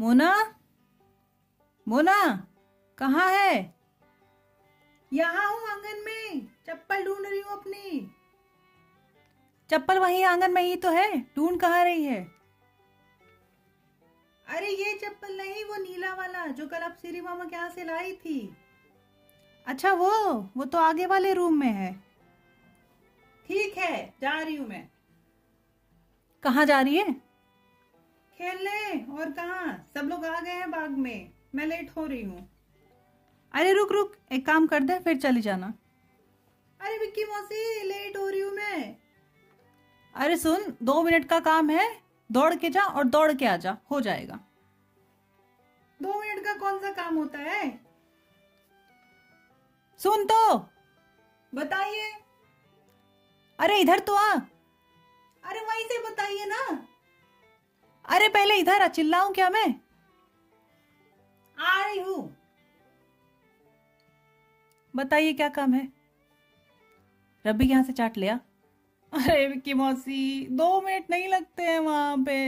मोना? मोना, कहाँ है? यहाँ हूँ आँगन में। चप्पल ढूंढ रही हूँ अपनी। चप्पल वही आँगन में ही तो है। ढूंढ कहाँ रही है? अरे ये चप्पल नहीं, वो नीला वाला, जो कल आप श्री मामा के यहाँ से लाई थी। अच्छा वो वो तो आगे वाले रूम में है। ठीक है, जा रही हूँ मैं। कहाँ जा रही है? खेलने और कहा? सब लोग आ गए हैं बाग में। मैं लेट हो रही हूँ। अरे रुक रुक। एक काम कर दे फिर चली जाना। अरे विक्की मौसी लेट हो रही हूँ मैं। अरे सुन दो मिनट का काम है। दौड़ के जा और दौड़ के आ जा। हो जाएगा। दो मिनट का कौन सा काम होता है? सुन तो। बताइए। अरे इधर तो आ। अरे वहीं से बताइए ना। अरे पहले इधर आ चिल्लाऊं क्या मैं? आ रही हूँ। बताइए क्या काम है? रबी यहाँ से चाट लिया? अरे विक्की मौसी दो मिनट नहीं लगते हैं वहाँ पे।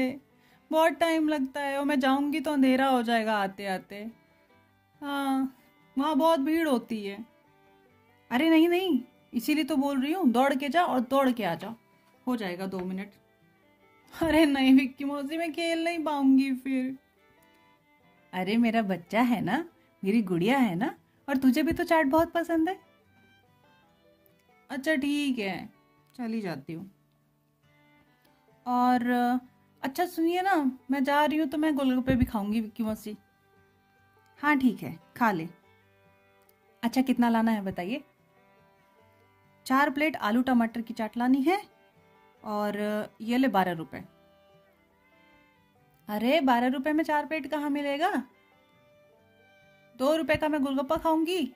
बहुत टाइम लगता है और मैं जाऊँगी तो अंधेरा हो जाएगा आते आते हाँ वहाँ बहुत भीड़ होती है। अरे नहीं नहीं इसीलिए तो बोल रही हूँ दौड़ के जा और दौड़ के आ जाओ हो जाएगा दो मिनट। अरे नहीं विक्की मौसी, मैं खेल नहीं पाऊँगी फिर। अरे, मेरा बच्चा है ना, मेरी गुड़िया है ना, और तुझे भी तो चाट बहुत पसंद है। अच्छा ठीक है, चली जाती हूँ। और अच्छा सुनिए ना, मैं जा रही हूँ तो मैं गोलगप्पे भी खाऊँगी विक्की मौसी। हाँ ठीक है, खा ले। अच्छा कितना लाना है बताइए? चार प्लेट आलू टमाटर की चाट लानी है और ये ले बारह रुपए। अरे, बारह रुपए में चार प्लेट कहाँ मिलेगा? दो रुपए का मैं गोलगप्पा खाऊँगी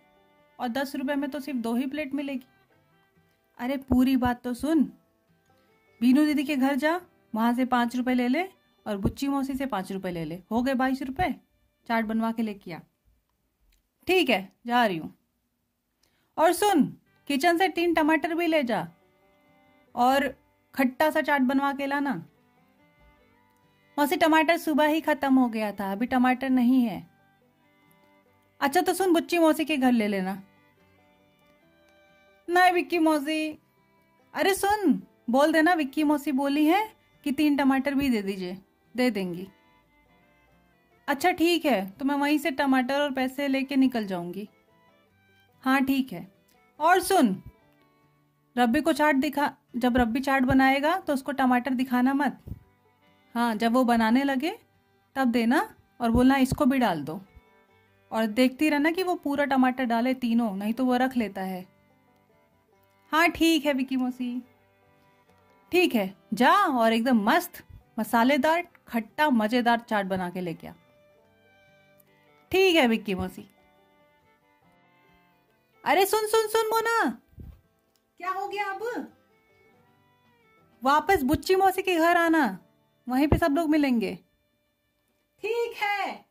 और दस रुपए में तो सिर्फ़ दो ही प्लेट मिलेगी। अरे, पूरी बात तो सुन। बीनू दीदी के घर जा, वहाँ से पाँच रुपए ले ले और बुच्ची मौसी से पाँच रुपए ले ले। हो गए बाईस रुपए? चाट बनवा के लेके आ। ठीक है, जा रही हूँ। और सुन, किचन से तीन टमाटर भी ले जा। और खट्टा सा चाट बनवा के लाना। मौसी टमाटर सुबह ही खत्म हो गया था, अभी टमाटर नहीं है। अच्छा तो सुन बुच्ची मौसी के घर ले लेना। नहीं विक्की मौसी। अरे सुन, बोल देना, विक्की मौसी बोली है कि तीन टमाटर भी दे दीजिए, दे देंगी। अच्छा ठीक है तो मैं वहीं से टमाटर और पैसे लेके निकल जाऊँगी। हाँ ठीक है। और सुन, रब्बी को चाट दिखा जब रब्बी चाट बनाएगा तो उसको टमाटर दिखाना मत। हाँ जब वो बनाने लगे, तब देना और बोलना इसको भी डाल दो। और देखती रहना कि वो पूरा टमाटर डाले तीनों, नहीं तो वो रख लेता है। हाँ ठीक है, विकी मौसी। ठीक है, जा और एकदम मस्त, मसालेदार, खट्टा, मज़ेदार चाट बना के लेके आ। ठीक है विक्की मौसी। अरे, सुन सुन सुन, मोना। क्या हो गया अब? वापस बुच्ची मौसी के घर आना। वहीं पे सब लोग मिलेंगे। ठीक है।